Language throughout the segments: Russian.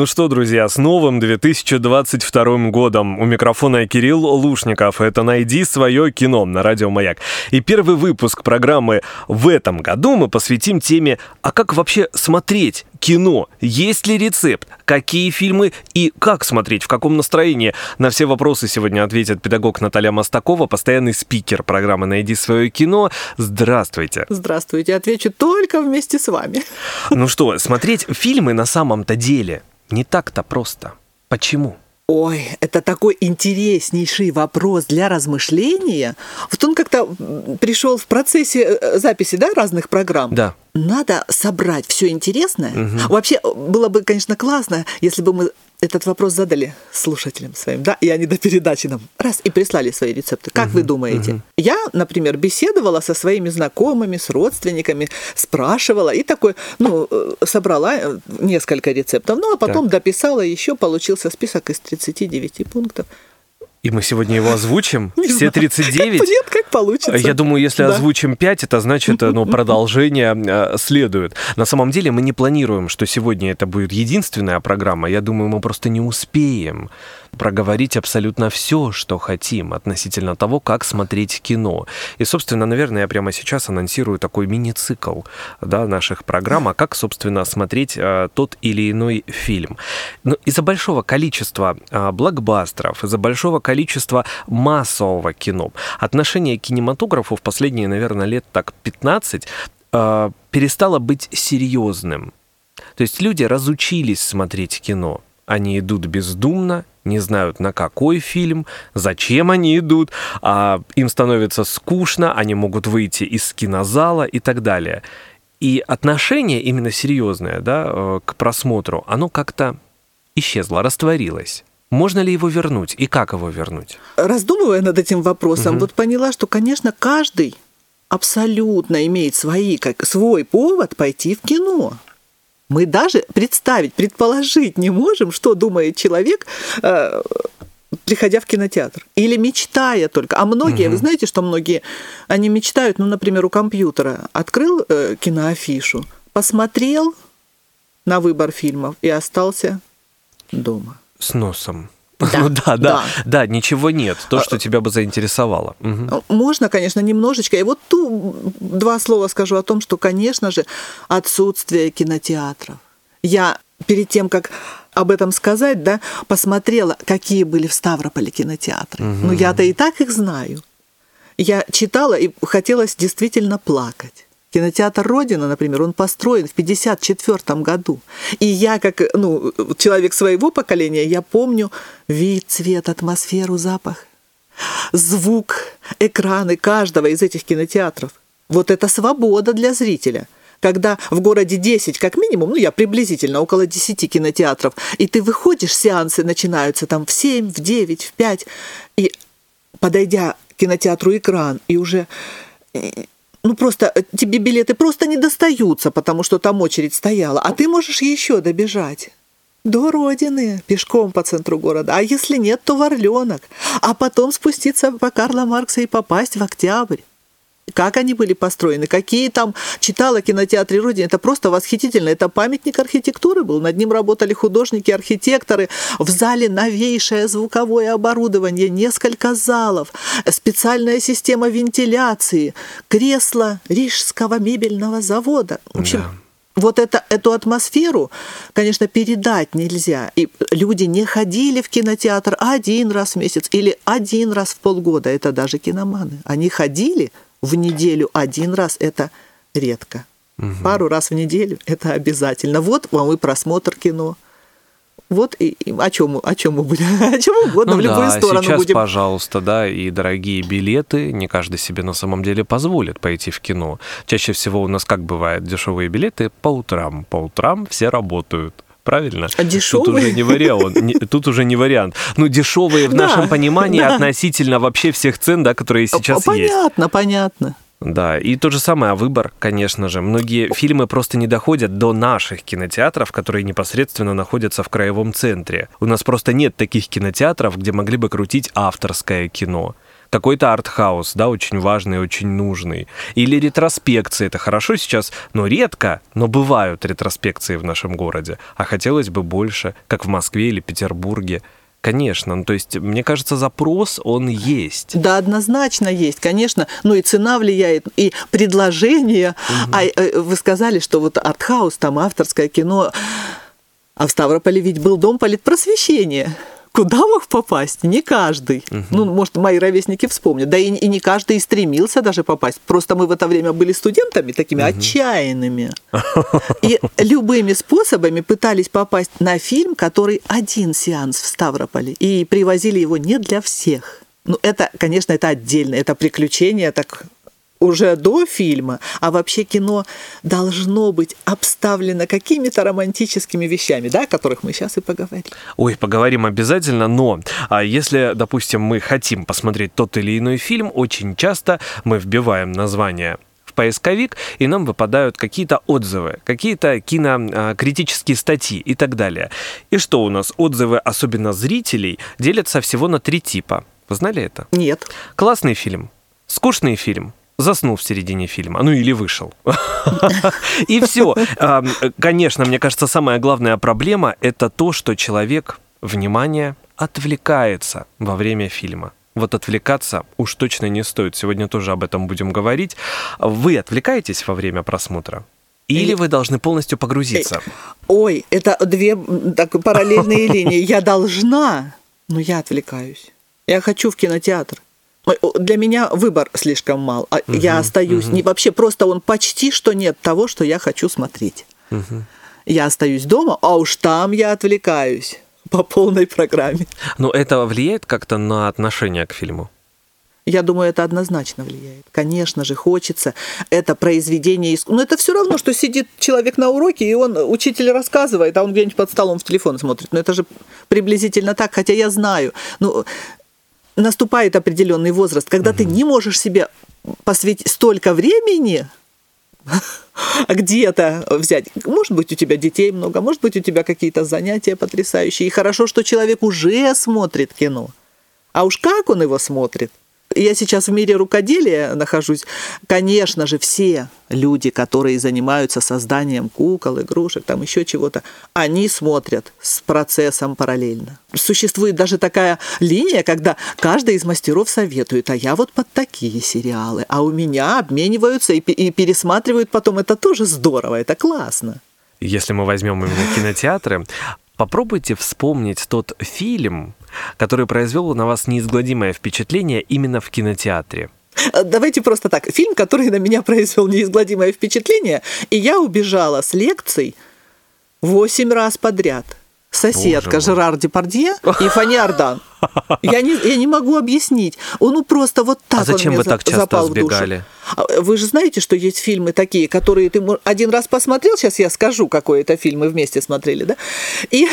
Ну что, друзья, с новым 2022 годом. У микрофона Кирилл Лушников. Это «Найди свое кино» на радио «Маяк». И первый выпуск программы в этом году мы посвятим теме «А как вообще смотреть кино? Есть ли рецепт? Какие фильмы и как смотреть? В каком настроении?» На все вопросы сегодня ответит педагог Наталья Мостакова, постоянный спикер программы «Найди свое кино». Здравствуйте. Здравствуйте. Отвечу только вместе с вами. Ну что, смотреть фильмы на самом-то деле не так-то просто. Почему? Ой, это такой интереснейший вопрос для размышления. Вот он как-то пришел в процессе э, записи да, разных программ. Да. Надо собрать все интересное. Угу. Вообще было бы, конечно, классно, если бы мы этот вопрос задали слушателям своим, да, и они до передачи нам раз и прислали свои рецепты. Как uh вы думаете? uh Я, например, беседовала со своими знакомыми, с родственниками, спрашивала и такой, ну, э, собрала э, несколько рецептов, ну, а потом так. дописала еще, получился список из 39 пунктов. И мы сегодня его озвучим. Не Все 39. Нет, как получится. Я думаю, если да. озвучим 5, это значит, ну, продолжение э, следует. На самом деле мы не планируем, что сегодня это будет единственная программа. Я думаю, мы просто не успеем проговорить абсолютно все, что хотим относительно того, как смотреть кино. И, собственно, наверное, я прямо сейчас анонсирую такой мини-цикл да, наших программ, а как, собственно, смотреть а, тот или иной фильм. Но из-за большого количества а, блокбастеров, из-за большого количества массового кино, отношение к кинематографу в последние, наверное, лет так 15 а, перестало быть серьезным. То есть люди разучились смотреть кино. Они идут бездумно, не знают, на какой фильм, зачем они идут, а им становится скучно, они могут выйти из кинозала и так далее. И отношение именно серьезное да, э, к просмотру, оно как-то исчезло, растворилось. Можно ли его вернуть и как его вернуть? Раздумывая над этим вопросом, угу. вот поняла, что, конечно, каждый абсолютно имеет свои, как, свой повод пойти в кино. Мы даже представить, предположить не можем, что думает человек, э, приходя в кинотеатр. Или мечтая только. А многие, угу. вы знаете, что многие, они мечтают, ну, например, у компьютера. Открыл э, киноафишу, посмотрел на выбор фильмов и остался дома. С носом. Да, ну да, да, да, да, ничего нет, то, а, что тебя бы заинтересовало. Угу. Можно, конечно, немножечко. И вот тут два слова скажу о том, что, конечно же, отсутствие кинотеатров. Я перед тем, как об этом сказать, да, посмотрела, какие были в Ставрополе кинотеатры. Угу. Ну, я-то и так их знаю. Я читала, и хотелось действительно плакать. Кинотеатр «Родина», например, он построен в 1954 году. И я, как ну, человек своего поколения, я помню вид, цвет, атмосферу, запах, звук, экраны каждого из этих кинотеатров. Вот это свобода для зрителя – когда в городе 10 как минимум, ну я приблизительно около 10 кинотеатров, и ты выходишь, сеансы начинаются там в 7, в 9, в 5, и подойдя к кинотеатру экран, и уже ну просто э, тебе билеты просто не достаются, потому что там очередь стояла, а ты можешь еще добежать. До родины, пешком по центру города. А если нет, то в Орленок. А потом спуститься по Карла Маркса и попасть в Октябрь как они были построены, какие там читала кинотеатре Родина. Это просто восхитительно. Это памятник архитектуры был. Над ним работали художники, архитекторы. В зале новейшее звуковое оборудование, несколько залов, специальная система вентиляции, кресло Рижского мебельного завода. В общем, да вот это, эту атмосферу, конечно, передать нельзя. И люди не ходили в кинотеатр один раз в месяц или один раз в полгода. Это даже киноманы. Они ходили в неделю один раз это редко. Угу. Пару раз в неделю это обязательно. Вот вам и просмотр кино. Вот и, и о чем о чем мы будем, о чем угодно ну, в любую да, сторону сейчас, будем. пожалуйста, да, и дорогие билеты, не каждый себе на самом деле позволит пойти в кино. Чаще всего у нас как бывает дешевые билеты по утрам, по утрам все работают правильно? А дешевые? Тут уже не вариант. Тут уже не вариант. Ну, дешевые в нашем понимании относительно вообще всех цен, да, которые сейчас есть. Понятно, понятно. Да, и то же самое, а выбор, конечно же. Многие фильмы просто не доходят до наших кинотеатров, которые непосредственно находятся в краевом центре. У нас просто нет таких кинотеатров, где могли бы крутить авторское кино какой-то артхаус, да, очень важный, очень нужный. Или ретроспекции, это хорошо сейчас, но редко, но бывают ретроспекции в нашем городе. А хотелось бы больше, как в Москве или Петербурге. Конечно, ну, то есть, мне кажется, запрос, он есть. Да, однозначно есть, конечно. Ну и цена влияет, и предложение. Угу. А э, вы сказали, что вот артхаус, там авторское кино. А в Ставрополе ведь был дом политпросвещения. Куда мог попасть? Не каждый. Угу. Ну, может, мои ровесники вспомнят. Да и, и не каждый и стремился даже попасть. Просто мы в это время были студентами такими угу. отчаянными. И любыми способами пытались попасть на фильм, который один сеанс в Ставрополе. И привозили его не для всех. Ну, это, конечно, это отдельно. Это приключение так уже до фильма, а вообще кино должно быть обставлено какими-то романтическими вещами, да, о которых мы сейчас и поговорим. Ой, поговорим обязательно, но а если, допустим, мы хотим посмотреть тот или иной фильм, очень часто мы вбиваем название в поисковик, и нам выпадают какие-то отзывы, какие-то кинокритические статьи и так далее. И что у нас? Отзывы, особенно зрителей, делятся всего на три типа. Вы знали это? Нет. Классный фильм, скучный фильм, заснул в середине фильма, ну или вышел. И все. Конечно, мне кажется, самая главная проблема — это то, что человек, внимание, отвлекается во время фильма. Вот отвлекаться уж точно не стоит. Сегодня тоже об этом будем говорить. Вы отвлекаетесь во время просмотра? Или вы должны полностью погрузиться? Ой, это две так, параллельные линии. Я должна, но я отвлекаюсь. Я хочу в кинотеатр для меня выбор слишком мал. Угу, я остаюсь угу. не вообще просто он почти что нет того, что я хочу смотреть. Угу. Я остаюсь дома, а уж там я отвлекаюсь по полной программе. Но это влияет как-то на отношение к фильму? Я думаю, это однозначно влияет. Конечно же, хочется. Это произведение искусства. Но это все равно, что сидит человек на уроке, и он, учитель рассказывает, а он где-нибудь под столом в телефон смотрит. Но это же приблизительно так, хотя я знаю. Ну, наступает определенный возраст, когда угу. ты не можешь себе посвятить столько времени где-то взять. Может быть, у тебя детей много, может быть, у тебя какие-то занятия потрясающие. И хорошо, что человек уже смотрит кино. А уж как он его смотрит? Я сейчас в мире рукоделия нахожусь. Конечно же, все люди, которые занимаются созданием кукол, игрушек, там еще чего-то, они смотрят с процессом параллельно. Существует даже такая линия, когда каждый из мастеров советует, а я вот под такие сериалы, а у меня обмениваются и, и пересматривают потом. Это тоже здорово, это классно. Если мы возьмем именно кинотеатры, попробуйте вспомнить тот фильм, который произвел на вас неизгладимое впечатление именно в кинотеатре? Давайте просто так. Фильм, который на меня произвел неизгладимое впечатление, и я убежала с лекций восемь раз подряд. Соседка Боже Жерар Депардье и Фанни Ардан. Я не, я не могу объяснить. Он ну, просто вот так а зачем он вы так часто запал сбегали? в душу. А, вы же знаете, что есть фильмы такие, которые ты один раз посмотрел, сейчас я скажу, какой это фильм мы вместе смотрели, да? И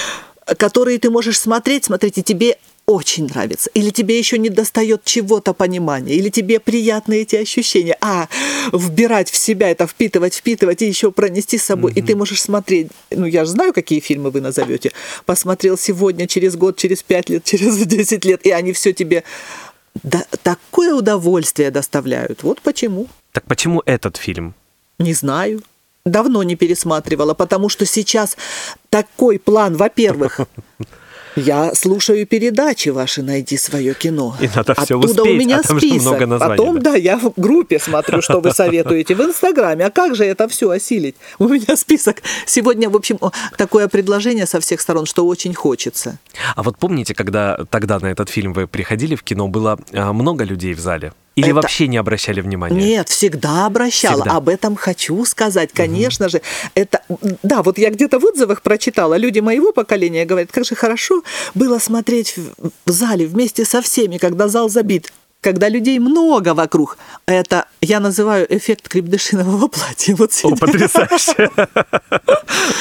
которые ты можешь смотреть, смотреть, и тебе очень нравится, или тебе еще не достает чего-то понимания, или тебе приятны эти ощущения, а вбирать в себя это, впитывать, впитывать и еще пронести с собой, mm-hmm. и ты можешь смотреть, ну я же знаю, какие фильмы вы назовете, посмотрел сегодня, через год, через пять лет, через десять лет, и они все тебе да, такое удовольствие доставляют. Вот почему. Так почему этот фильм? Не знаю давно не пересматривала, потому что сейчас такой план, во-первых, я слушаю передачи ваши «Найди свое кино». И надо все Оттуда успеть, у меня а список. много названий, Потом, да. да, я в группе смотрю, что вы советуете в Инстаграме. А как же это все осилить? У меня список. Сегодня, в общем, такое предложение со всех сторон, что очень хочется. А вот помните, когда тогда на этот фильм вы приходили в кино, было а, много людей в зале? Или это... вообще не обращали внимания? Нет, всегда обращала. Всегда. Об этом хочу сказать, конечно угу. же. Это, да, вот я где-то в отзывах прочитала, люди моего поколения говорят, как же хорошо было смотреть в зале вместе со всеми, когда зал забит когда людей много вокруг. Это я называю эффект крепдышинового платья. Вот О, потрясающе.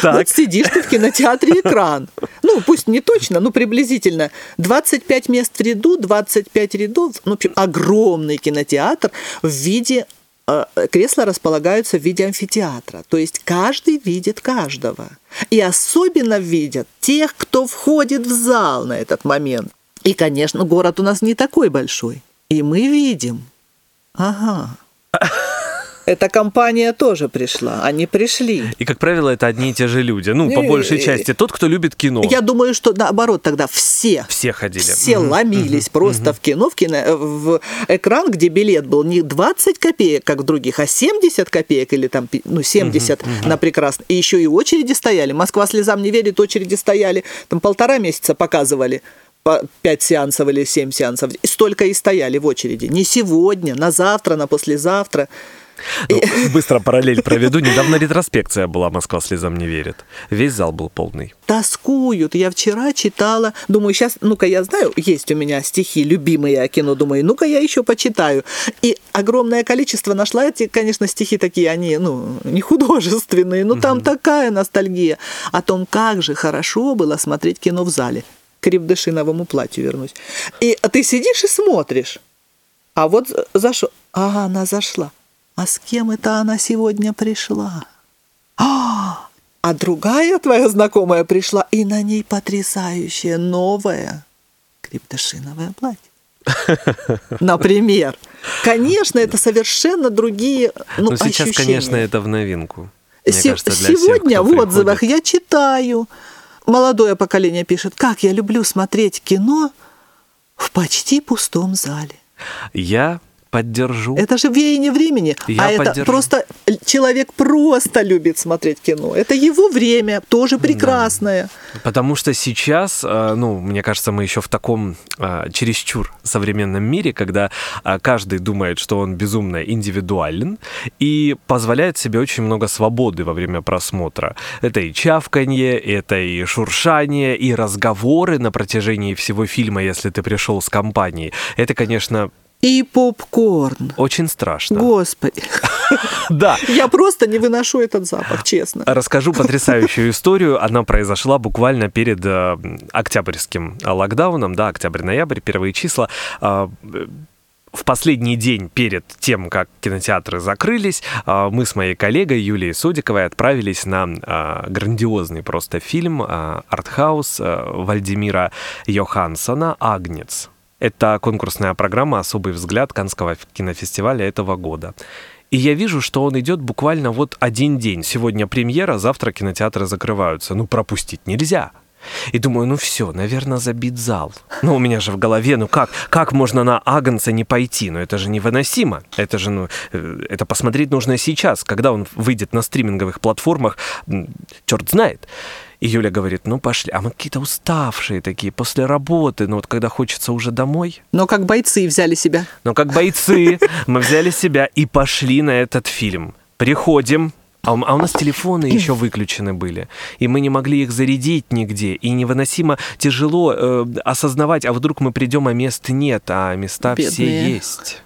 Вот сидишь ты в кинотеатре экран. Ну, пусть не точно, но приблизительно. 25 мест в ряду, 25 рядов. Ну, в общем, огромный кинотеатр в виде э, кресла располагаются в виде амфитеатра. То есть каждый видит каждого. И особенно видят тех, кто входит в зал на этот момент. И, конечно, город у нас не такой большой. И мы видим, ага, эта компания тоже пришла, они пришли. И, как правило, это одни и те же люди. Ну, по большей части. Тот, кто любит кино. Я думаю, что наоборот тогда все. Все ходили. Все угу, ломились угу, просто угу. в кино, в, кино, в экран, где билет был не 20 копеек, как в других, а 70 копеек или там, ну, 70 угу, на прекрасно. И еще и очереди стояли. Москва слезам не верит, очереди стояли. Там полтора месяца показывали по 5 сеансов или 7 сеансов. И столько и стояли в очереди. Не сегодня, на завтра, на послезавтра. Ну, быстро параллель проведу. Недавно ретроспекция была «Москва слезам не верит». Весь зал был полный. Тоскуют. Я вчера читала, думаю, сейчас, ну-ка, я знаю, есть у меня стихи любимые о кино, думаю, ну-ка, я еще почитаю. И огромное количество нашла эти, конечно, стихи такие, они, ну, не художественные, но там такая ностальгия о том, как же хорошо было смотреть кино в зале. К Ревдышиновому платью вернусь. И ты сидишь и смотришь. А вот зашел. Ага, она зашла. А с кем это она сегодня пришла? А, а другая твоя знакомая пришла, и на ней потрясающее новое криптошиновое платье. Например. Конечно, это совершенно другие ну, Но сейчас, ощущения. конечно, это в новинку. Се- кажется, сегодня всех, в отзывах приходит. я читаю, молодое поколение пишет, как я люблю смотреть кино в почти пустом зале. Я поддержу. Это же веяние времени. Я а поддержу. это просто человек просто любит смотреть кино. Это его время, тоже прекрасное. Да. Потому что сейчас, э, ну, мне кажется, мы еще в таком э, чересчур современном мире, когда э, каждый думает, что он безумно индивидуален и позволяет себе очень много свободы во время просмотра. Это и чавканье, это и шуршание, и разговоры на протяжении всего фильма, если ты пришел с компанией. Это, конечно, и попкорн. Очень страшно. Господи. Да. Я просто не выношу этот запах, честно. Расскажу потрясающую историю. Она произошла буквально перед э, октябрьским локдауном, да, октябрь-ноябрь, первые числа а, в последний день перед тем, как кинотеатры закрылись, мы с моей коллегой Юлией Судиковой отправились на грандиозный просто фильм артхаус Вальдемира Йохансона «Агнец». Это конкурсная программа «Особый взгляд» Канского кинофестиваля этого года. И я вижу, что он идет буквально вот один день. Сегодня премьера, завтра кинотеатры закрываются. Ну, пропустить нельзя. И думаю, ну все, наверное, забит зал. Ну, у меня же в голове, ну как, как можно на Агнца не пойти? Ну, это же невыносимо. Это же, ну, э, это посмотреть нужно сейчас, когда он выйдет на стриминговых платформах, черт знает. И Юля говорит, ну пошли. А мы какие-то уставшие такие, после работы, ну вот когда хочется уже домой. Но как бойцы взяли себя. Но как бойцы мы взяли себя и пошли на этот фильм. Приходим, а у, а у нас телефоны еще выключены были, и мы не могли их зарядить нигде, и невыносимо тяжело э, осознавать, а вдруг мы придем, а мест нет, а места Бедные. все есть.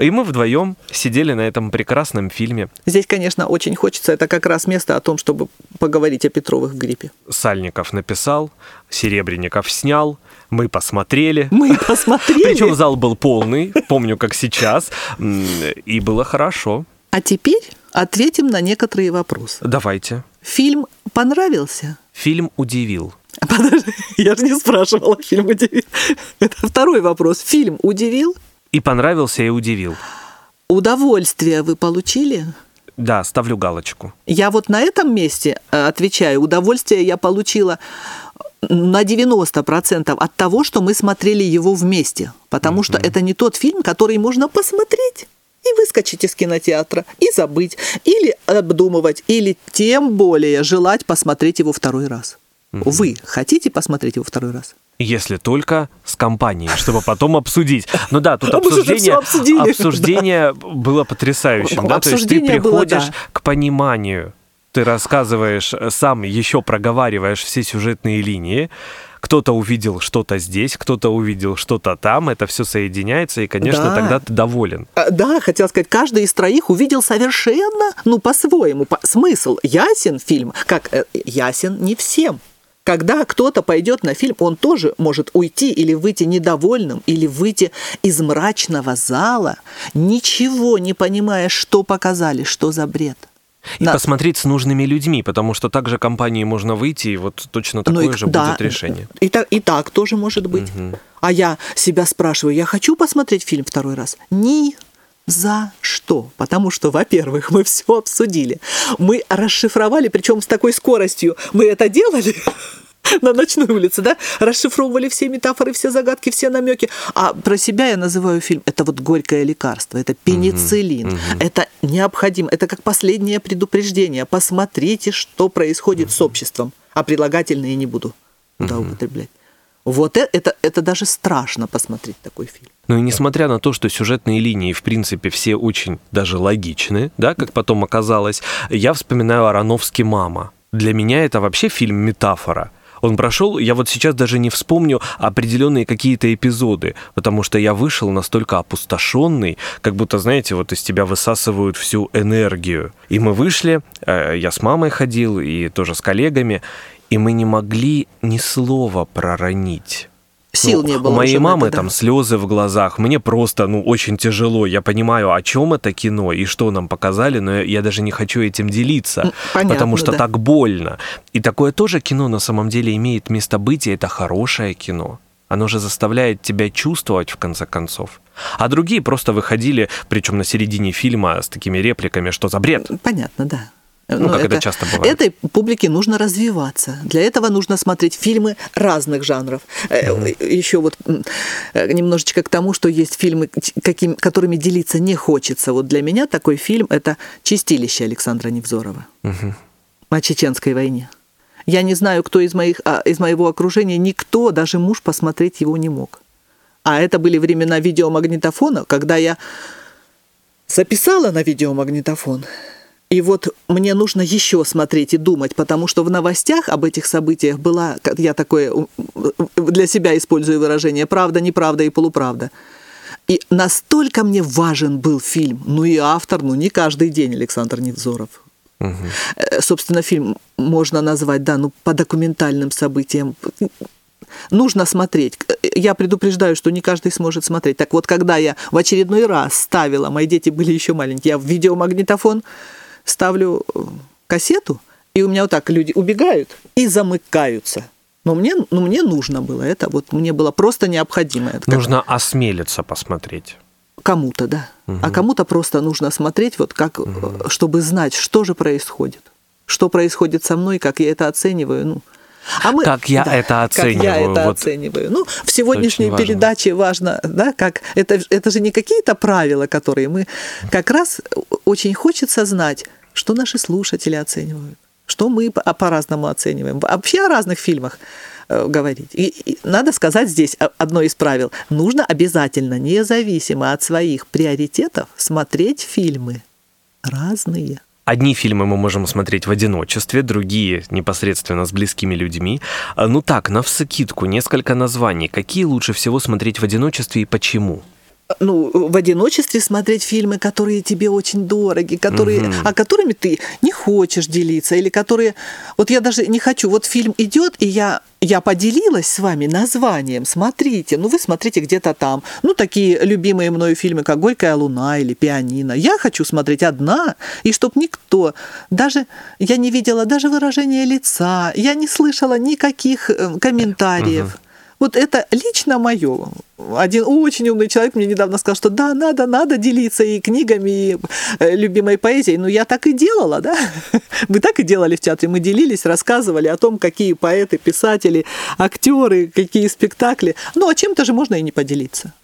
И мы вдвоем сидели на этом прекрасном фильме. Здесь, конечно, очень хочется. Это как раз место о том, чтобы поговорить о Петровых в гриппе. Сальников написал, Серебренников снял, мы посмотрели. Мы посмотрели. Причем зал был полный, помню, как сейчас, и было хорошо. А теперь ответим на некоторые вопросы. Давайте. Фильм понравился? Фильм удивил. Подожди, я же не спрашивала, фильм удивил. Это второй вопрос. Фильм удивил? И понравился, и удивил. Удовольствие вы получили? Да, ставлю галочку. Я вот на этом месте э, отвечаю, удовольствие я получила на 90% от того, что мы смотрели его вместе. Потому mm-hmm. что это не тот фильм, который можно посмотреть и выскочить из кинотеатра, и забыть, или обдумывать, или тем более желать посмотреть его второй раз. Mm-hmm. Вы хотите посмотреть его второй раз? Если только с компанией, чтобы потом обсудить. Ну да, тут обсуждение, обсуждение было потрясающим. Да? То есть ты приходишь к пониманию, ты рассказываешь сам, еще проговариваешь все сюжетные линии, кто-то увидел что-то здесь, кто-то увидел что-то там, это все соединяется, и, конечно, да. тогда ты доволен. А, да, хотел сказать, каждый из троих увидел совершенно, ну, по-своему, по смысл. Ясен фильм, как э, ясен не всем когда кто-то пойдет на фильм, он тоже может уйти или выйти недовольным, или выйти из мрачного зала, ничего не понимая, что показали, что за бред. И На- посмотреть с нужными людьми, потому что также компании можно выйти, и вот точно Ну, такое и- же да, будет решение. И так, и так тоже может быть. А я себя спрашиваю, я хочу посмотреть фильм второй раз? Ни за что. Потому что, во-первых, мы все обсудили. Мы расшифровали, причем с такой скоростью мы это делали на ночной улице, да? Расшифровывали все метафоры, все загадки, все намеки. А про себя я называю фильм это вот горькое лекарство, это пенициллин, это необходимо, это как последнее предупреждение. Посмотрите, что происходит с обществом. А прилагательные не буду туда употреблять. Вот э- это, это даже страшно посмотреть такой фильм. Ну и несмотря на то, что сюжетные линии, в принципе, все очень даже логичны, да, как потом оказалось, я вспоминаю Ароновский «Мама». Для меня это вообще фильм-метафора. Он прошел, я вот сейчас даже не вспомню определенные какие-то эпизоды, потому что я вышел настолько опустошенный, как будто, знаете, вот из тебя высасывают всю энергию. И мы вышли, э, я с мамой ходил и тоже с коллегами, и мы не могли ни слова проронить. Сил Ну, не было. У моей мамы это, да. там слезы в глазах. Мне просто, ну, очень тяжело. Я понимаю, о чем это кино и что нам показали, но я даже не хочу этим делиться, понятно, потому что да. так больно. И такое тоже кино на самом деле имеет место быть, и это хорошее кино. Оно же заставляет тебя чувствовать в конце концов. А другие просто выходили, причем на середине фильма, с такими репликами, что за бред. Понятно, да. Ну, как это часто бывает. Этой публике нужно развиваться. Для этого нужно смотреть фильмы разных жанров. Э, Еще вот э, немножечко к тому, что есть фильмы, каким, которыми делиться не хочется. Вот для меня такой фильм – это «Чистилище» Александра Невзорова о чеченской войне. Я не знаю, кто из, моих, а, из моего окружения, никто, даже муж, посмотреть его не мог. А это были времена видеомагнитофона, когда я записала на видеомагнитофон. И вот мне нужно еще смотреть и думать, потому что в новостях об этих событиях была, я такое для себя использую выражение, правда, неправда и полуправда. И настолько мне важен был фильм, ну и автор, ну не каждый день Александр Невзоров. Э, Собственно, фильм можно назвать, да, ну по документальным событиям. Нужно смотреть. Я предупреждаю, что не каждый сможет смотреть. Так вот, когда я в очередной раз ставила, мои дети были еще маленькие, я в видеомагнитофон ставлю кассету, и у меня вот так люди убегают и замыкаются. Но мне, ну, мне нужно было это, вот мне было просто необходимо. Это как Нужно осмелиться посмотреть. Кому-то, да. А кому-то просто нужно смотреть, вот как, э, чтобы знать, что же происходит. Что происходит со мной, как я это оцениваю. Ну, а мы, Как я это Как я оцениваю, это вот. оцениваю. Ну, в сегодняшней важно. передаче важно, да, как это, это же не какие-то правила, которые мы как раз очень хочется знать, что наши слушатели оценивают, что мы по- по-разному оцениваем. Вообще о разных фильмах э, говорить. И, и надо сказать здесь одно из правил. Нужно обязательно, независимо от своих приоритетов, смотреть фильмы разные. Одни фильмы мы можем смотреть в одиночестве, другие непосредственно с близкими людьми. А, Ну так, на всекидку, несколько названий. Какие лучше всего смотреть в одиночестве и почему? Ну, в одиночестве смотреть фильмы, которые тебе очень дороги, которые, Мгм. а которыми ты не хочешь делиться, или которые... Вот я даже не хочу. Вот фильм идет, и я, я поделилась с вами названием. Смотрите, ну вы смотрите где-то там. Ну, такие любимые мною фильмы, как «Горькая луна» или «Пианино». Я хочу смотреть одна, и чтоб никто... Даже я не видела даже выражения лица, я не слышала никаких э, комментариев. Вот это лично мое. Один очень умный человек мне недавно сказал, что да, надо, надо делиться и книгами, и э, любимой поэзией. Ну, я так и делала, да. Вы так и делали в театре. Мы делились, рассказывали о том, какие поэты, писатели, актеры, какие спектакли. Ну, а чем-то же можно и не поделиться.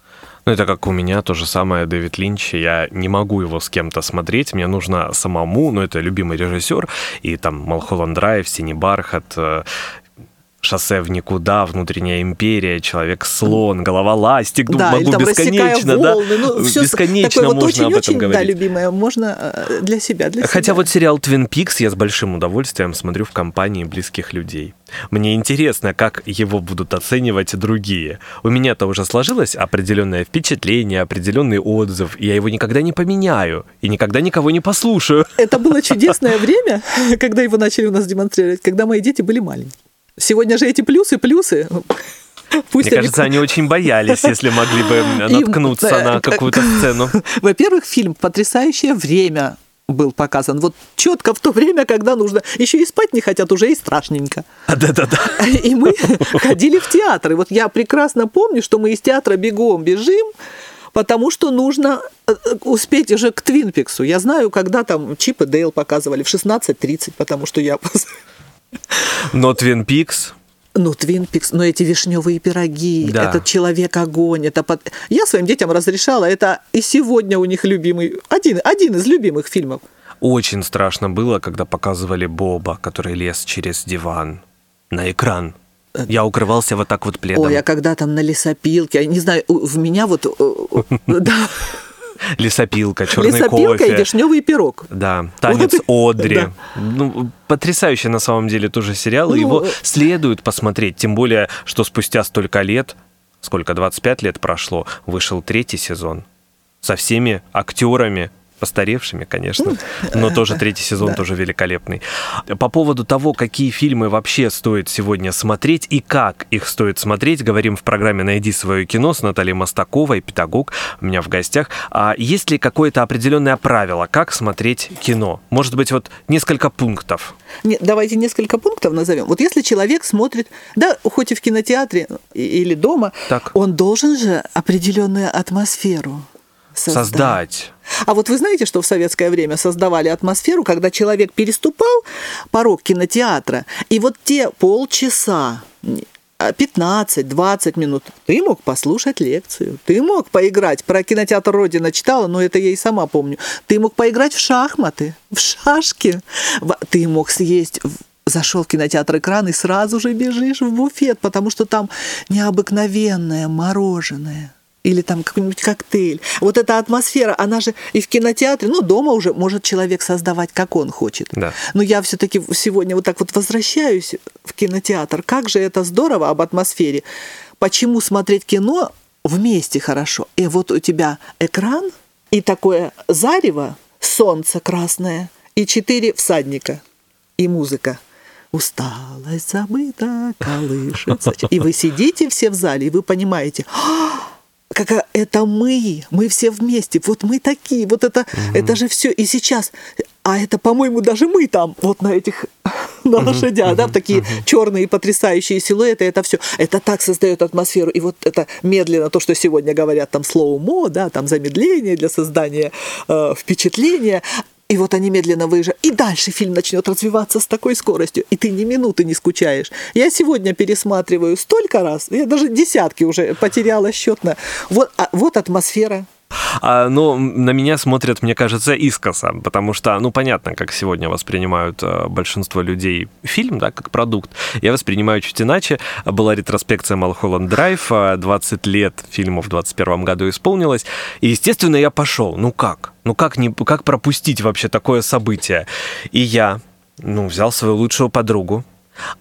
Ну, это как у меня то же самое Дэвид Линч. Я не могу его с кем-то смотреть, мне нужно самому, но это любимый режиссер, и там Малхолланд Драйв, Синий бархат, э, Шоссе в никуда, внутренняя империя, человек-слон, голова ластик. Ну, да, могу там бесконечно, рассекая да. волны. Ну, все бесконечно такое вот можно очень, об этом очень, да, говорить. любимое. Можно э, для себя, для Хотя себя. вот сериал Twin Peaks я с большим удовольствием смотрю в компании близких людей. Мне интересно, как его будут оценивать другие. У меня-то уже сложилось определенное впечатление, определенный отзыв, и я его никогда не поменяю и никогда никого не послушаю. Это было чудесное время, когда его начали у нас демонстрировать, когда мои дети были маленькие. Сегодня же эти плюсы, плюсы. Пусть Мне они- кажется, они очень боялись, если могли бы Им, наткнуться э, на как- какую-то сцену. Во-первых, фильм потрясающее время был показан. Вот четко в то время, когда нужно. Еще и спать не хотят, уже и страшненько. Да-да-да. И мы ходили в театр. И вот я прекрасно помню, что мы из театра бегом бежим, потому что нужно э, успеть уже к Твинпиксу. Я знаю, когда там Чип и Дейл показывали в 16.30, потому что я... Но Твин Пикс ну, Твин Пикс, но эти вишневые пироги, да. этот человек-огонь, это под... Я своим детям разрешала, это и сегодня у них любимый, один, один из любимых фильмов. Очень страшно было, когда показывали Боба, который лез через диван на экран. Я укрывался вот так вот пледом. Ой, а когда там на лесопилке, я не знаю, в меня вот... Да. Лесопилка, черный Лесопилка кофе. и вишневый пирог. Да, танец вот, Одри. Да. Ну, потрясающий на самом деле тоже сериал, ну, его следует посмотреть, тем более, что спустя столько лет, сколько, 25 лет прошло, вышел третий сезон со всеми актерами, постаревшими, конечно, но тоже третий сезон да. тоже великолепный. По поводу того, какие фильмы вообще стоит сегодня смотреть и как их стоит смотреть, говорим в программе «Найди свое кино» с Натальей Мостаковой, педагог, у меня в гостях. А есть ли какое-то определенное правило, как смотреть кино? Может быть, вот несколько пунктов? Нет, давайте несколько пунктов назовем. Вот если человек смотрит, да, хоть и в кинотеатре или дома, так. он должен же определенную атмосферу создать. создать. А вот вы знаете, что в советское время создавали атмосферу, когда человек переступал порог кинотеатра, и вот те полчаса 15-20 минут. Ты мог послушать лекцию, ты мог поиграть. Про кинотеатр Родина читала, но это я и сама помню. Ты мог поиграть в шахматы, в шашки. Ты мог съесть зашел в кинотеатр экран и сразу же бежишь в буфет, потому что там необыкновенное мороженое или там какой-нибудь коктейль. Вот эта атмосфера, она же и в кинотеатре, ну, дома уже может человек создавать, как он хочет. Да. Но я все-таки сегодня вот так вот возвращаюсь в кинотеатр. Как же это здорово об атмосфере. Почему смотреть кино вместе хорошо? И вот у тебя экран и такое зарево, солнце красное, и четыре всадника, и музыка усталость забыта, колышется. И вы сидите все в зале, и вы понимаете, «А, как это мы, мы все вместе, вот мы такие, вот это, угу. это же все. И сейчас, а это, по-моему, даже мы там, вот на этих, на лошадях, угу, да, такие угу. черные потрясающие силуэты, это все, это так создает атмосферу. И вот это медленно, то, что сегодня говорят, там, слоумо, да, там, замедление для создания э, впечатления, и вот они медленно выезжают. И дальше фильм начнет развиваться с такой скоростью. И ты ни минуты не скучаешь. Я сегодня пересматриваю столько раз. Я даже десятки уже потеряла счет на... Вот, а, вот атмосфера а, но на меня смотрят, мне кажется, искоса, потому что, ну, понятно, как сегодня воспринимают а, большинство людей фильм, да, как продукт. Я воспринимаю чуть иначе. Была ретроспекция Малхолланд Драйв, 20 лет фильму в 21 году исполнилось, и, естественно, я пошел. Ну как? Ну как, не, как пропустить вообще такое событие? И я, ну, взял свою лучшую подругу,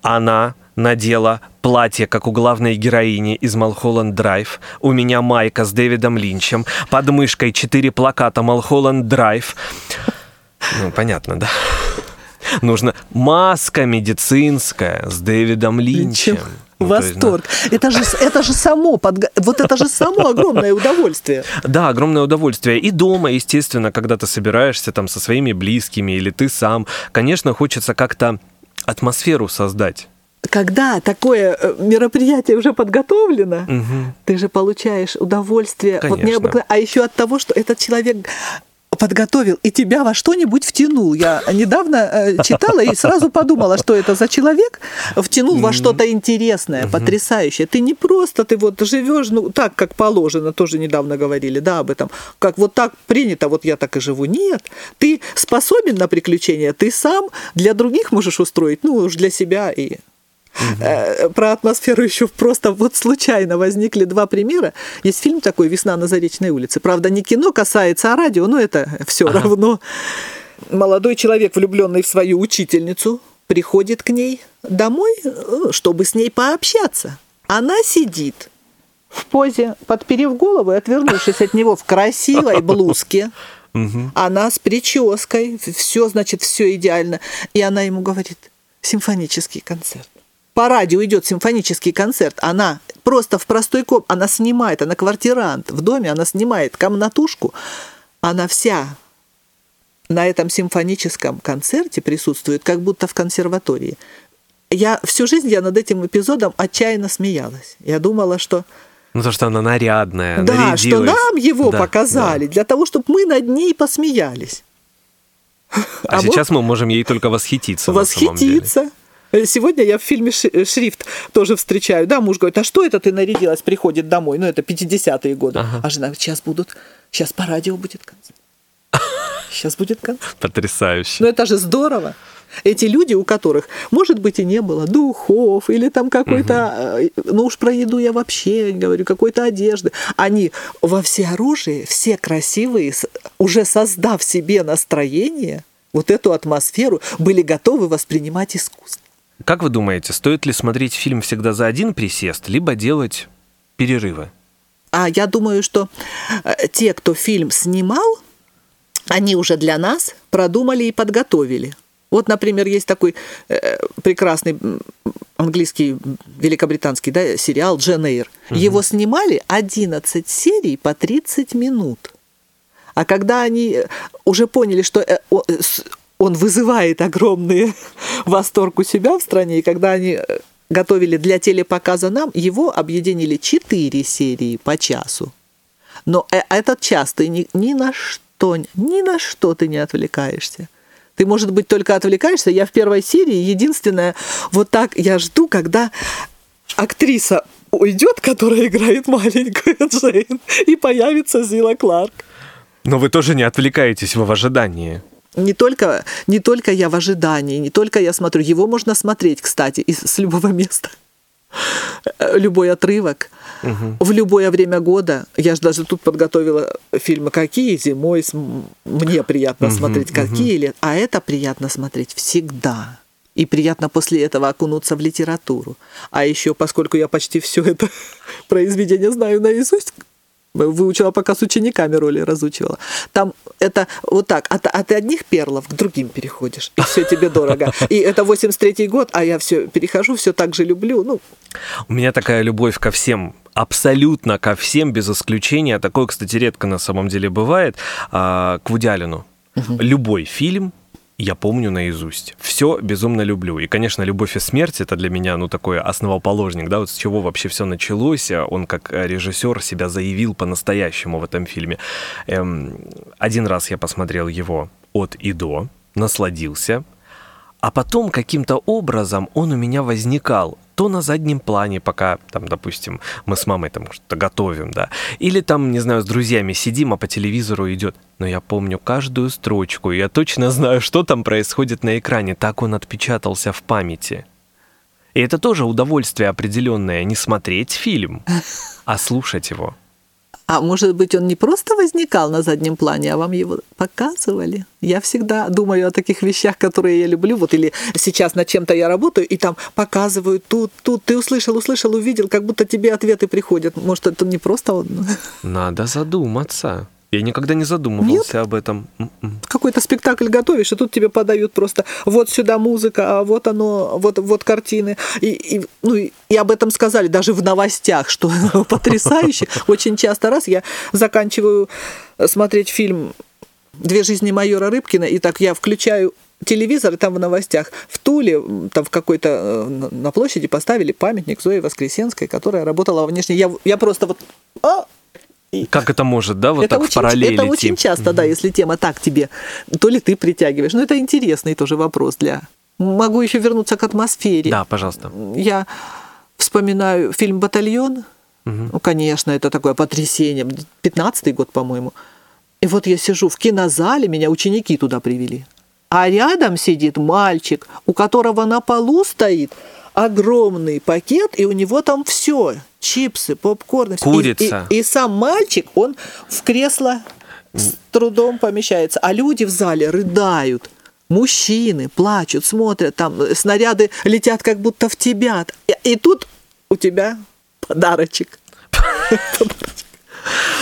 она надела платье, как у главной героини из Малхолланд Драйв. У меня майка с Дэвидом Линчем. Под мышкой четыре плаката Малхолланд Драйв. Ну, понятно, да? Нужно маска медицинская с Дэвидом Линчем. Ну, Восторг. Есть, да. это, же, это же само, подго... вот это же само огромное удовольствие. Да, огромное удовольствие. И дома, естественно, когда ты собираешься там со своими близкими или ты сам, конечно, хочется как-то атмосферу создать когда такое э, мероприятие уже подготовлено, угу. ты же получаешь удовольствие. Вот необыкновенно. А еще от того, что этот человек подготовил и тебя во что-нибудь втянул. Я недавно э, читала и сразу подумала, что это за человек втянул во что-то интересное, потрясающее. Ты не просто ты вот живешь, ну так как положено, тоже недавно говорили, да, об этом, как вот так принято, вот я так и живу. Нет, ты способен на приключения, ты сам для других можешь устроить, ну уж для себя и Угу. Про атмосферу еще просто вот случайно возникли два примера. Есть фильм такой «Весна на Заречной улице». Правда, не кино касается, а радио, но это все ага. равно. Молодой человек, влюбленный в свою учительницу, приходит к ней домой, э, чтобы с ней пообщаться. Она сидит в позе, подперев голову и отвернувшись от него в красивой блузке. Она с прической, все, значит, все идеально. И она ему говорит, симфонический концерт по радио идет симфонический концерт, она просто в простой коп, она снимает, она квартирант в доме, она снимает комнатушку, она вся на этом симфоническом концерте присутствует, как будто в консерватории. Я всю жизнь я над этим эпизодом отчаянно смеялась. Я думала, что ну, то, что она нарядная, Да, нарядилась. что нам его Да, показали, да. для того, чтобы мы над ней посмеялись. А, сейчас мы можем ей только восхититься. на самом деле. Восхититься. Э, Сегодня я в фильме «Ши- «Шрифт» тоже встречаю. Да, муж говорит, а что это ты нарядилась, приходит домой? Ну, это 50-е годы. Ага. А жена говорит, сейчас будут, сейчас по радио будет концерт. Сейчас будет концерт. Потрясающе. Ну, это же здорово. Эти люди, у которых, может быть, и не было духов или там какой-то, э, ну уж про еду я вообще не говорю, какой-то одежды, они во всеоружии, все красивые, уже создав себе настроение, вот эту атмосферу, были готовы воспринимать искусство. Как вы думаете, стоит ли смотреть фильм всегда за один присест, либо делать перерывы? А я думаю, что э, те, кто фильм снимал, они уже для нас продумали и подготовили. Вот, например, есть такой э, прекрасный английский, великобританский да, сериал «Джен Эйр». Его снимали 11 серий по 30 минут. А когда они э, уже поняли, что э, он вызывает огромный восторг у себя в стране, и когда они э, готовили для телепоказа нам, его объединили 4 серии по часу. Но э- этот час ты ни, ни на что, ни на что ты не отвлекаешься. Ты, может быть, только отвлекаешься. Я в первой серии единственное, вот так я жду, когда актриса уйдет, которая играет маленькую Джейн, и появится Зила Кларк. Но вы тоже не отвлекаетесь в ожидании. Не только, не только я в ожидании, не только я смотрю. Его можно смотреть, кстати, из, с любого места. Э, Любой отрывок. В любое время года. Я же даже тут подготовила фильмы, какие зимой мне приятно смотреть, какие лет. А это приятно смотреть всегда. И приятно после этого окунуться в литературу. А еще, поскольку я почти все это произведение знаю наизусть, выучила пока с учениками роли разучивала. Там это вот так, от, от одних перлов к другим переходишь, и все тебе дорого. И это 83-й год, а я все перехожу, все так же люблю. Ну, У меня такая любовь ко всем, абсолютно ко всем, без исключения. Такое, кстати, редко на самом деле бывает. А, к Вуди Аллену. Любой фильм я помню наизусть. Все безумно люблю. И, конечно, «Любовь и смерть» — это для меня, ну, такой основоположник, да, вот с чего вообще все началось. Он как режиссер себя заявил по-настоящему в этом фильме. Эм, один раз я посмотрел его от и до, насладился, а потом каким-то образом он у меня возникал то на заднем плане, пока, там, допустим, мы с мамой там что-то готовим, да, или там, не знаю, с друзьями сидим, а по телевизору идет. Но я помню каждую строчку, я точно знаю, что там происходит на экране. Так он отпечатался в памяти. И это тоже удовольствие определенное, не смотреть фильм, а слушать его. А может быть, он не просто возникал на заднем плане, а вам его показывали. Я всегда думаю о таких вещах, которые я люблю. Вот или сейчас над чем-то я работаю, и там показывают тут, тут. Ты услышал, услышал, увидел, как будто тебе ответы приходят. Может, это не просто он Надо задуматься. Я никогда не задумывался об этом. М-м. какой-то спектакль готовишь, и тут тебе подают просто вот сюда музыка, а вот оно, вот, вот картины. И, и, ну, и, об этом сказали даже в новостях, что потрясающе. Очень часто раз я заканчиваю смотреть фильм «Две жизни майора Рыбкина», и так я включаю телевизор, и там в новостях в Туле, там в какой-то э, на- на площади поставили памятник Зои Воскресенской, которая работала во внешней. Я, я просто вот... а, и- Как это может, да, вот это так очень, в параллели это идти? очень часто, да, если тема так тебе, то ли ты притягиваешь. Но это интересный тоже вопрос для... Могу еще вернуться к атмосфере. Да, пожалуйста. Я вспоминаю фильм «Батальон». Ну, конечно, это такое потрясение. 15-й год, по-моему. И вот я сижу в кинозале, меня ученики туда привели. А рядом сидит мальчик, у которого на полу стоит огромный пакет, и у него там все. Чипсы, попкорн. всё. И- Курица. И, и сам мальчик, он в кресло с трудом помещается. А люди в зале рыдают. Мужчины плачут, смотрят, там снаряды летят как будто в тебя. И, и тут у тебя подарочек.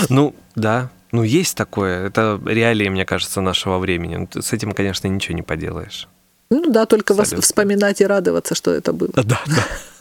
Ну, да. Ну, есть такое. Это реалии, мне кажется, нашего времени. Ну, С этим, конечно, ничего не поделаешь. Ну да, только Абсолютно. вспоминать и радоваться, что это было. Да, да.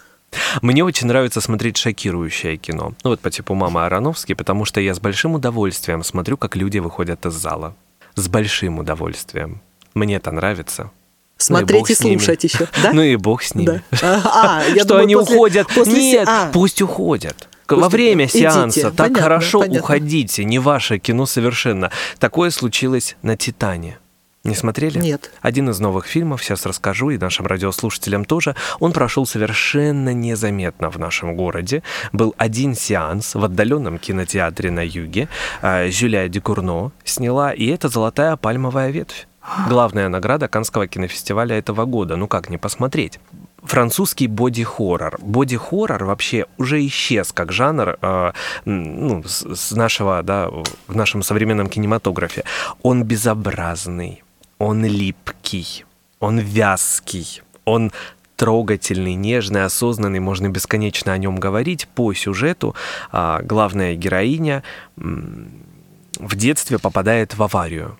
Мне очень нравится смотреть шокирующее кино. Ну вот по типу «Мама Ароновский», потому что я с большим удовольствием смотрю, как люди выходят из зала. с большим удовольствием. Мне это нравится. Смотреть ну и, и слушать еще, да? Ну и бог с ними. Да. А, я Что думаю, они после, уходят. После Нет, а. пусть уходят. Во время сеанса идите. так понятно, хорошо понятно. уходите, не ваше кино совершенно. Такое случилось на «Титане». Не смотрели? Нет. Один из новых фильмов, сейчас расскажу, и нашим радиослушателям тоже. Он прошел совершенно незаметно в нашем городе. Был один сеанс в отдаленном кинотеатре на юге. А, Жюля Декурно сняла, и это «Золотая пальмовая ветвь». Главная награда Канского кинофестиваля этого года. Ну как не посмотреть? французский боди-хоррор. Боди-хоррор вообще уже исчез как жанр э, ну, с, с нашего, да, в нашем современном кинематографе. Он безобразный, он липкий, он вязкий, он трогательный, нежный, осознанный, можно бесконечно о нем говорить. По сюжету а, главная героиня в детстве попадает в аварию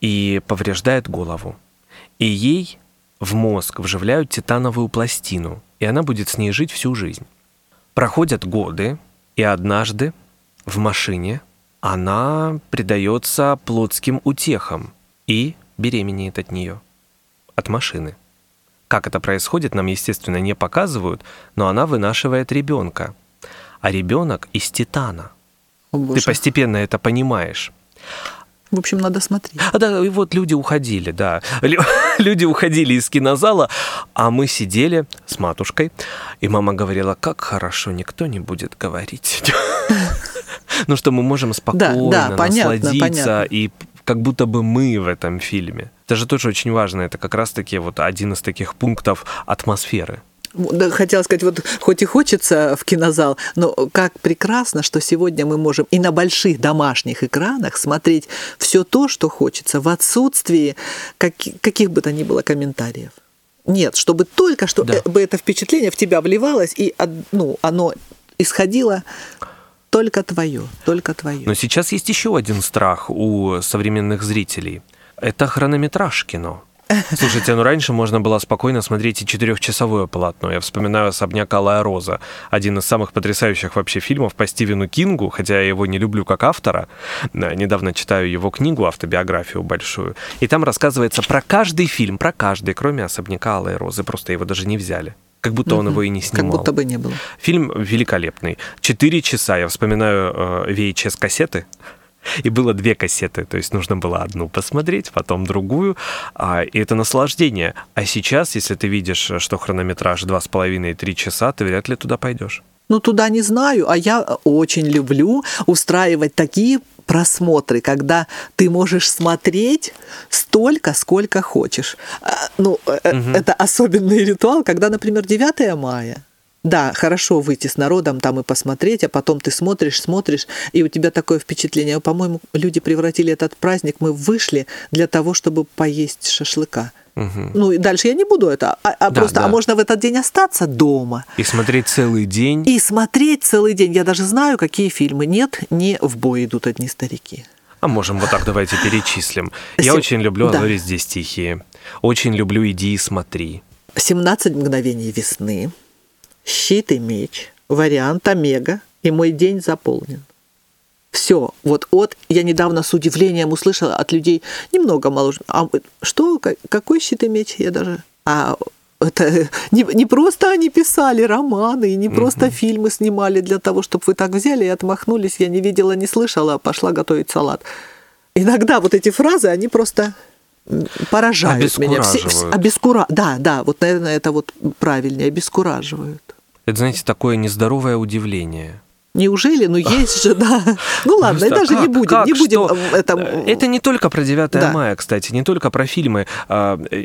и повреждает голову. И ей в мозг вживляют титановую пластину, и она будет с ней жить всю жизнь. Проходят годы, и однажды в машине она предается плотским утехам и беременеет от нее, от машины. Как это происходит, нам, естественно, не показывают, но она вынашивает ребенка. А ребенок из титана. О, Ты постепенно это понимаешь. В общем, надо смотреть. А да, и вот люди уходили, да. Люди уходили из кинозала, а мы сидели с матушкой, и мама говорила, как хорошо, никто не будет говорить. Ну, что мы можем спокойно насладиться и как будто бы мы в этом фильме. Это же тоже очень важно. Это как раз-таки вот один из таких пунктов атмосферы. Хотела сказать, вот хоть и хочется в кинозал, но как прекрасно, что сегодня мы можем и на больших домашних экранах смотреть все то, что хочется, в отсутствии как, каких бы то ни было комментариев. Нет, чтобы только что да. бы это впечатление в тебя вливалось, и ну, оно исходило только твое, только твое. Но сейчас есть еще один страх у современных зрителей. Это хронометраж кино. Слушайте, ну раньше можно было спокойно смотреть и четырехчасовое полотно. Я вспоминаю «Особняк Алая Роза», один из самых потрясающих вообще фильмов по Стивену Кингу, хотя я его не люблю как автора. Недавно читаю его книгу, автобиографию большую. И там рассказывается про каждый фильм, про каждый, кроме «Особняка Алой Розы». Просто его даже не взяли. Как будто он его и не снимал. Как будто бы не было. Фильм великолепный. Четыре часа. Я вспоминаю э, VHS-кассеты. И было две кассеты, то есть нужно было одну посмотреть, потом другую, а, и это наслаждение. А сейчас, если ты видишь, что хронометраж 2,5-3 часа, ты вряд ли туда пойдешь. Ну, туда не знаю, а я очень люблю устраивать такие просмотры, когда ты можешь смотреть столько, сколько хочешь. А, ну, угу. это особенный ритуал, когда, например, 9 мая – да, хорошо выйти с народом там и посмотреть, а потом ты смотришь, смотришь, и у тебя такое впечатление. По-моему, люди превратили этот праздник, мы вышли для того, чтобы поесть шашлыка. Угу. Ну и дальше я не буду это, а, а да, просто, а да. а можно в этот день остаться дома. И смотреть целый день. И смотреть целый день. Я даже знаю, какие фильмы. Нет, не в бой идут одни старики. А можем вот так давайте перечислим. Я очень люблю да. «Алоре здесь тихие». Очень люблю «Иди и смотри». «17 мгновений весны» щит и меч, вариант омега, и мой день заполнен. Все, вот от, я недавно с удивлением услышала от людей, немного моложе, а что, какой щит и меч, я даже, а это не, не просто они писали романы, не просто фильмы снимали для того, чтобы вы так взяли и отмахнулись, я не видела, не слышала, а пошла готовить салат. Иногда вот эти фразы, они просто поражают меня. Все, обескура... Да, да, вот, наверное, это вот правильнее, обескураживают. Это, знаете, такое нездоровое удивление. Неужели? Ну, есть же, да. Ну, ладно, Просто даже не будем. Не будем что... это... это не только про 9 да. мая, кстати, не только про фильмы а, э,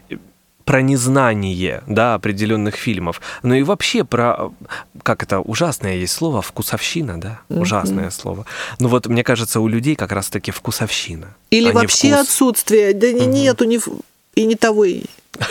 про незнание да, определенных фильмов, но и вообще про, как это, ужасное есть слово, вкусовщина, да, ужасное mm-hmm. слово. Ну вот, мне кажется, у людей как раз-таки вкусовщина. Или а вообще вкус... отсутствие, да mm-hmm. нету ни, и не того, и...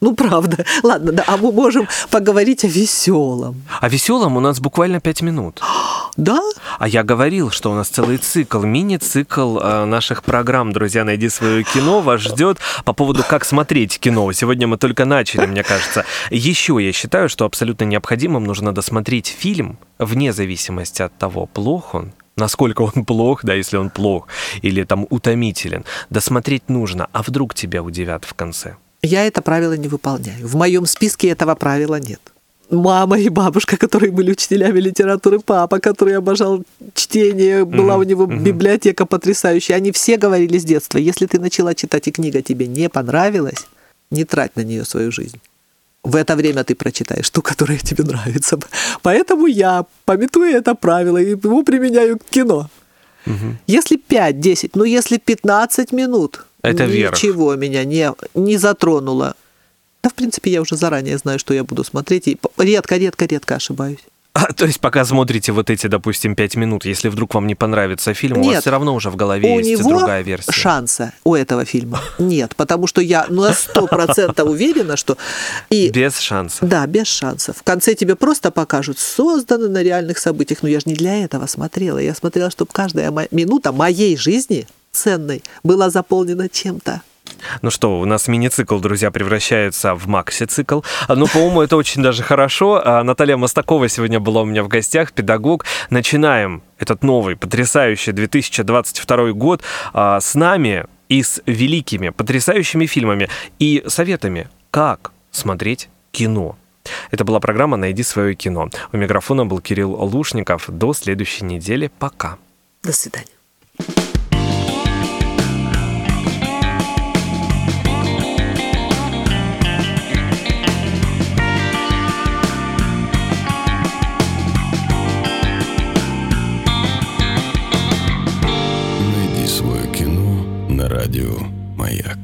Ну, правда. Ладно, да, а мы можем поговорить о веселом. О веселом у нас буквально пять минут. Да? А я говорил, что у нас целый цикл, мини-цикл э, наших программ. Друзья, найди свое кино, вас ждет по поводу, как смотреть кино. Сегодня мы только начали, мне кажется. Еще я считаю, что абсолютно необходимым нужно досмотреть фильм, вне зависимости от того, плох он насколько он плох, да, если он плох, или там утомителен. Досмотреть нужно, а вдруг тебя удивят в конце. Я это правило не выполняю. В моем списке этого правила нет. Мама и бабушка, которые были учителями литературы, папа, который обожал чтение, была mm-hmm. у него библиотека потрясающая. Они все говорили с детства, если ты начала читать и книга тебе не понравилась, не трать на нее свою жизнь. В это время ты прочитаешь ту, которая тебе нравится. Поэтому я, пометуя это правило, его применяю к кино. Угу. Если 5-10, ну если 15 минут, это ничего верх. меня не, не затронуло. В принципе, я уже заранее знаю, что я буду смотреть, и редко-редко-редко ошибаюсь. А, то есть пока смотрите вот эти, допустим, пять минут, если вдруг вам не понравится фильм, нет, у вас все равно уже в голове у есть него другая версия. шанса у этого фильма нет, потому что я на сто процентов уверена, что... И, без шансов. Да, без шансов. В конце тебе просто покажут, созданы на реальных событиях. Но я же не для этого смотрела. Я смотрела, чтобы каждая минута моей жизни ценной была заполнена чем-то ну что, у нас мини-цикл, друзья, превращается в макси-цикл. А, ну, по-моему, это очень даже хорошо. А, Наталья Мостакова сегодня была у меня в гостях, педагог. Начинаем этот новый, потрясающий 2022 год а, с нами и с великими, потрясающими фильмами и советами, как смотреть кино. Это была программа «Найди свое кино». У микрофона был Кирилл Лушников. До следующей недели. Пока. До свидания. радио «Маяк».